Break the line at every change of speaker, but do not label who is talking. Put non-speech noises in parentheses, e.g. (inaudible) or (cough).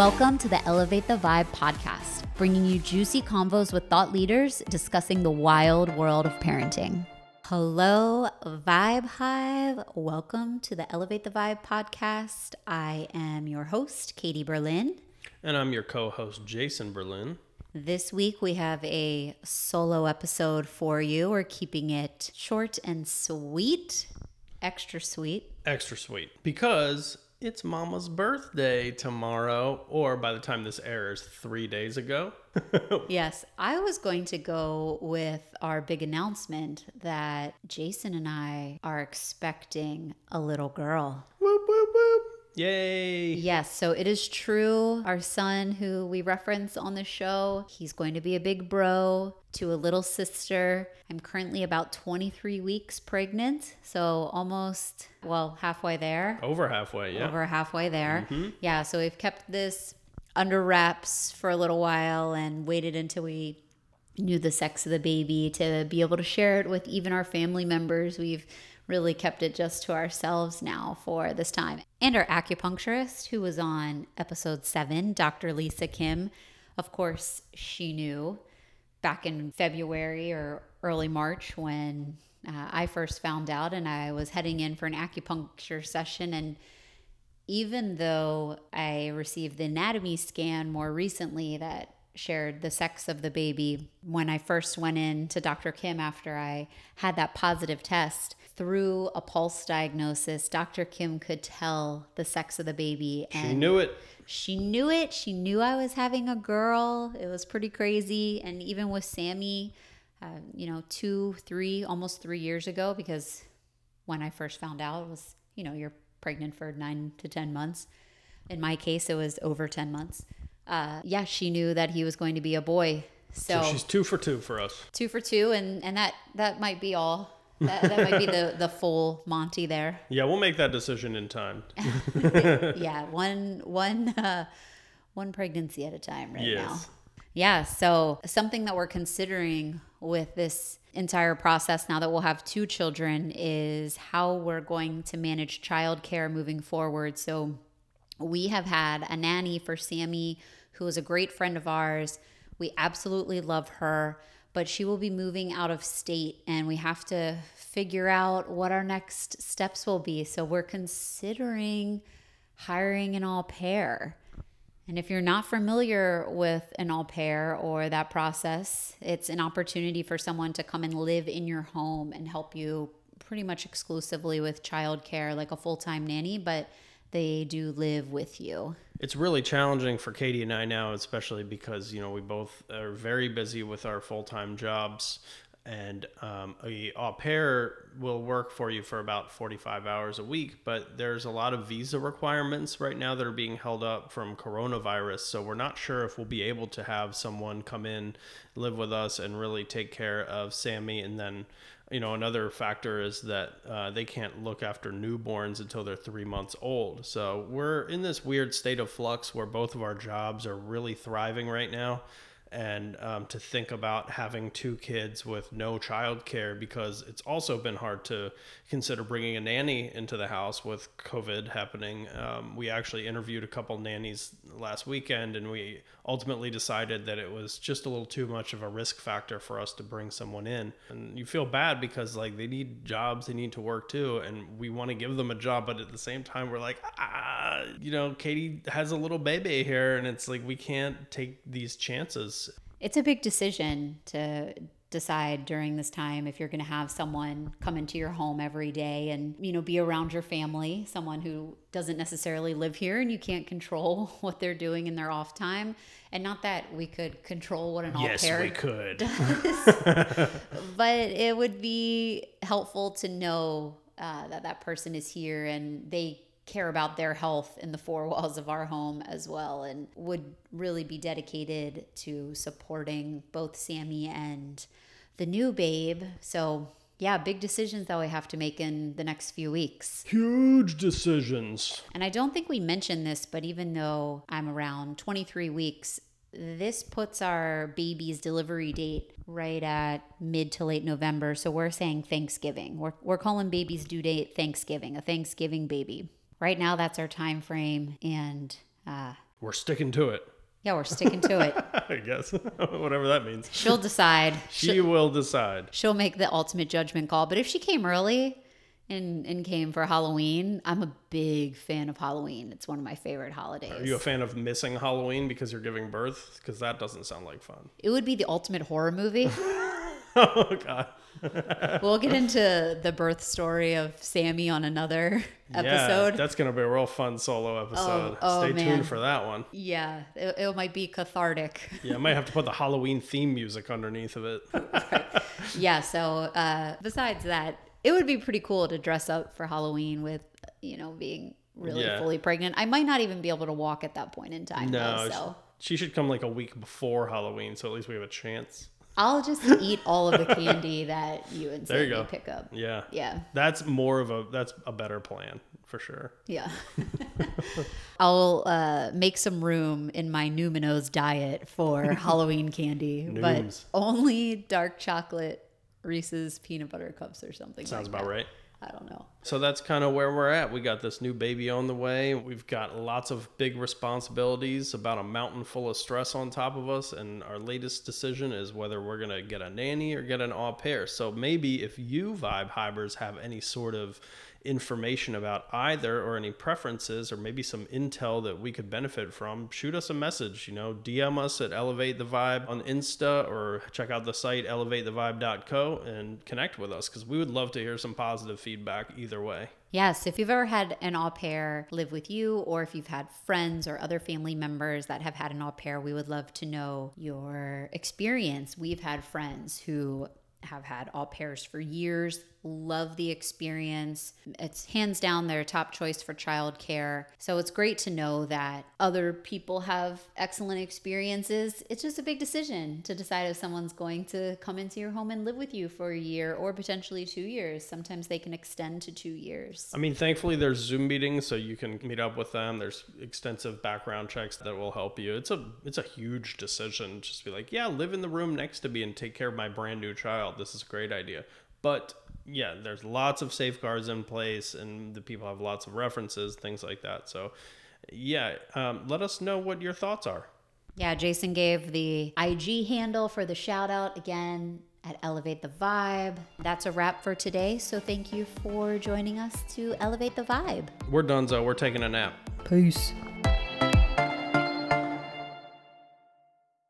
Welcome to the Elevate the Vibe podcast, bringing you juicy convos with thought leaders discussing the wild world of parenting. Hello, Vibe Hive. Welcome to the Elevate the Vibe podcast. I am your host, Katie Berlin.
And I'm your co host, Jason Berlin.
This week we have a solo episode for you. We're keeping it short and sweet, extra sweet.
Extra sweet. Because it's Mama's birthday tomorrow, or by the time this airs, three days ago. (laughs)
yes, I was going to go with our big announcement that Jason and I are expecting a little girl.
Whoop, whoop, whoop. Yay.
Yes, so it is true. Our son, who we reference on the show, he's going to be a big bro to a little sister. I'm currently about 23 weeks pregnant, so almost, well, halfway there.
Over halfway, yeah.
Over halfway there. Mm-hmm. Yeah, so we've kept this under wraps for a little while and waited until we knew the sex of the baby to be able to share it with even our family members. We've really kept it just to ourselves now for this time. And our acupuncturist, who was on episode seven, Dr. Lisa Kim, of course, she knew back in February or early March when uh, I first found out and I was heading in for an acupuncture session. And even though I received the anatomy scan more recently that shared the sex of the baby when I first went in to Dr. Kim after I had that positive test. Through a pulse diagnosis, Dr. Kim could tell the sex of the baby.
And she knew it.
She knew it. She knew I was having a girl. It was pretty crazy. And even with Sammy, uh, you know, two, three, almost three years ago, because when I first found out, it was, you know, you're pregnant for nine to 10 months. In my case, it was over 10 months uh, yeah, she knew that he was going to be a boy. So,
so she's two for two for us.
Two for two, and and that that might be all. That, that might be the the full Monty there. (laughs)
Yeah, we'll make that decision in time. (laughs)
yeah, one one uh, one pregnancy at a time right yes. now. Yeah, so something that we're considering with this entire process now that we'll have two children is how we're going to manage childcare moving forward. So we have had a nanny for Sammy who is a great friend of ours. We absolutely love her, but she will be moving out of state and we have to figure out what our next steps will be. So we're considering hiring an au pair. And if you're not familiar with an au pair or that process, it's an opportunity for someone to come and live in your home and help you pretty much exclusively with childcare, like a full time nanny, but they do live with you.
It's really challenging for Katie and I now, especially because you know we both are very busy with our full time jobs, and um, a au pair will work for you for about 45 hours a week but there's a lot of visa requirements right now that are being held up from coronavirus so we're not sure if we'll be able to have someone come in live with us and really take care of sammy and then you know, another factor is that uh, they can't look after newborns until they're three months old. So we're in this weird state of flux where both of our jobs are really thriving right now and um, to think about having two kids with no childcare because it's also been hard to consider bringing a nanny into the house with COVID happening. Um, we actually interviewed a couple nannies last weekend, and we ultimately decided that it was just a little too much of a risk factor for us to bring someone in. And you feel bad because like they need jobs, they need to work too, and we want to give them a job, but at the same time, we're like, ah, you know, Katie has a little baby here, and it's like we can't take these chances
it's a big decision to decide during this time if you're going to have someone come into your home every day and you know be around your family someone who doesn't necessarily live here and you can't control (laughs) what they're doing in their off time. And not that we could control what an
yes, we (laughs) could.
does, (laughs) but it would be helpful to know uh, that that person is here and they care about their health in the four (laughs) walls of our home as well and would really be dedicated to supporting both Sammy and the new babe. So, yeah, big decisions that we have to make in the next few weeks.
Huge decisions.
And I don't think we mentioned this, but even though I'm around 23 weeks, this puts our baby's delivery date right at mid to late November. So we're saying Thanksgiving. We're, we're calling baby's due date Thanksgiving, a Thanksgiving baby right now that's our time frame and uh,
We're sticking to it.
Yeah, we're sticking to it. (laughs)
I guess. (laughs) Whatever that means.
She'll decide. (laughs)
She
She'll,
will decide.
she'll make the ultimate judgment call. But if she came early and, and came for Halloween, I'm a big fan of Halloween. It's one of my favorite holidays.
Are you a fan of missing Halloween because you're giving birth? Because that doesn't sound like fun.
it would be the ultimate horror movie. (laughs)
oh, God. (laughs)
we'll get into the birth story of Sammy on another episode.
Yeah, that's going to be a real fun solo episode.
oh,
Stay tuned for that one.
yeah, it, it might be cathartic. (laughs)
Yeah, I might have to put the Halloween theme music underneath of it.
yeah, so uh, besides that, it would be pretty cool to dress up for Halloween with, you know, being really
Yeah.
fully pregnant. I might not even be able to walk at that point in time.
No,
though, so
she should come like a week before Halloween, so at least we have a chance.
I'll just eat all of the candy (laughs) that you and
There you go.
pick up.
Yeah.
Yeah.
That's more of a that's a better plan for sure.
Yeah. (laughs) I'll uh, make some room in my Numinos diet for (laughs) Halloween candy, but only dark chocolate Reese's peanut butter cups or something.
Sounds
like
about
that.
right.
I don't know.
So that's kind of where we're at. We got this new baby on the way. We've got lots of big responsibilities, about a mountain full of stress on top of us. And our latest decision is whether we're going to get a nanny or get an au pair. So maybe if you Vibe Hivers have any sort of information about either or any preferences or maybe some intel that we could benefit from, shoot us a message. You know, DM us at Elevate the Vibe on Insta or check out the site elevatethevibe.co and connect with us because we would love to hear some positive feedback either way.
Yes, if you've ever had an au pair live with you, or if you've had friends or other family members that have had an au pair, we would love to know your experience. We've had friends who have had au pairs for years, love the experience. It's hands down their top choice for childcare. So it's great to know that other people have excellent experiences. It's just a big decision to decide if someone's going to come into your home and live with you for a year or potentially two years. Sometimes they can extend to two years.
I mean, thankfully, there's Zoom meetings, so you can meet up with them. There's extensive background checks that will help you. It's a it's a huge decision. Just be like, yeah, live in the room next to me and take care of my brand new child. This is a great idea. But yeah, there's lots of safeguards in place, and the people have lots of references, things like that. So yeah, um, let us know what your thoughts are.
Yeah, Jason gave the IG handle for the shout out again at Elevate the Vibe. That's a wrap for today. So thank you for joining us to Elevate the Vibe.
We're done, so we're taking a nap.
Peace.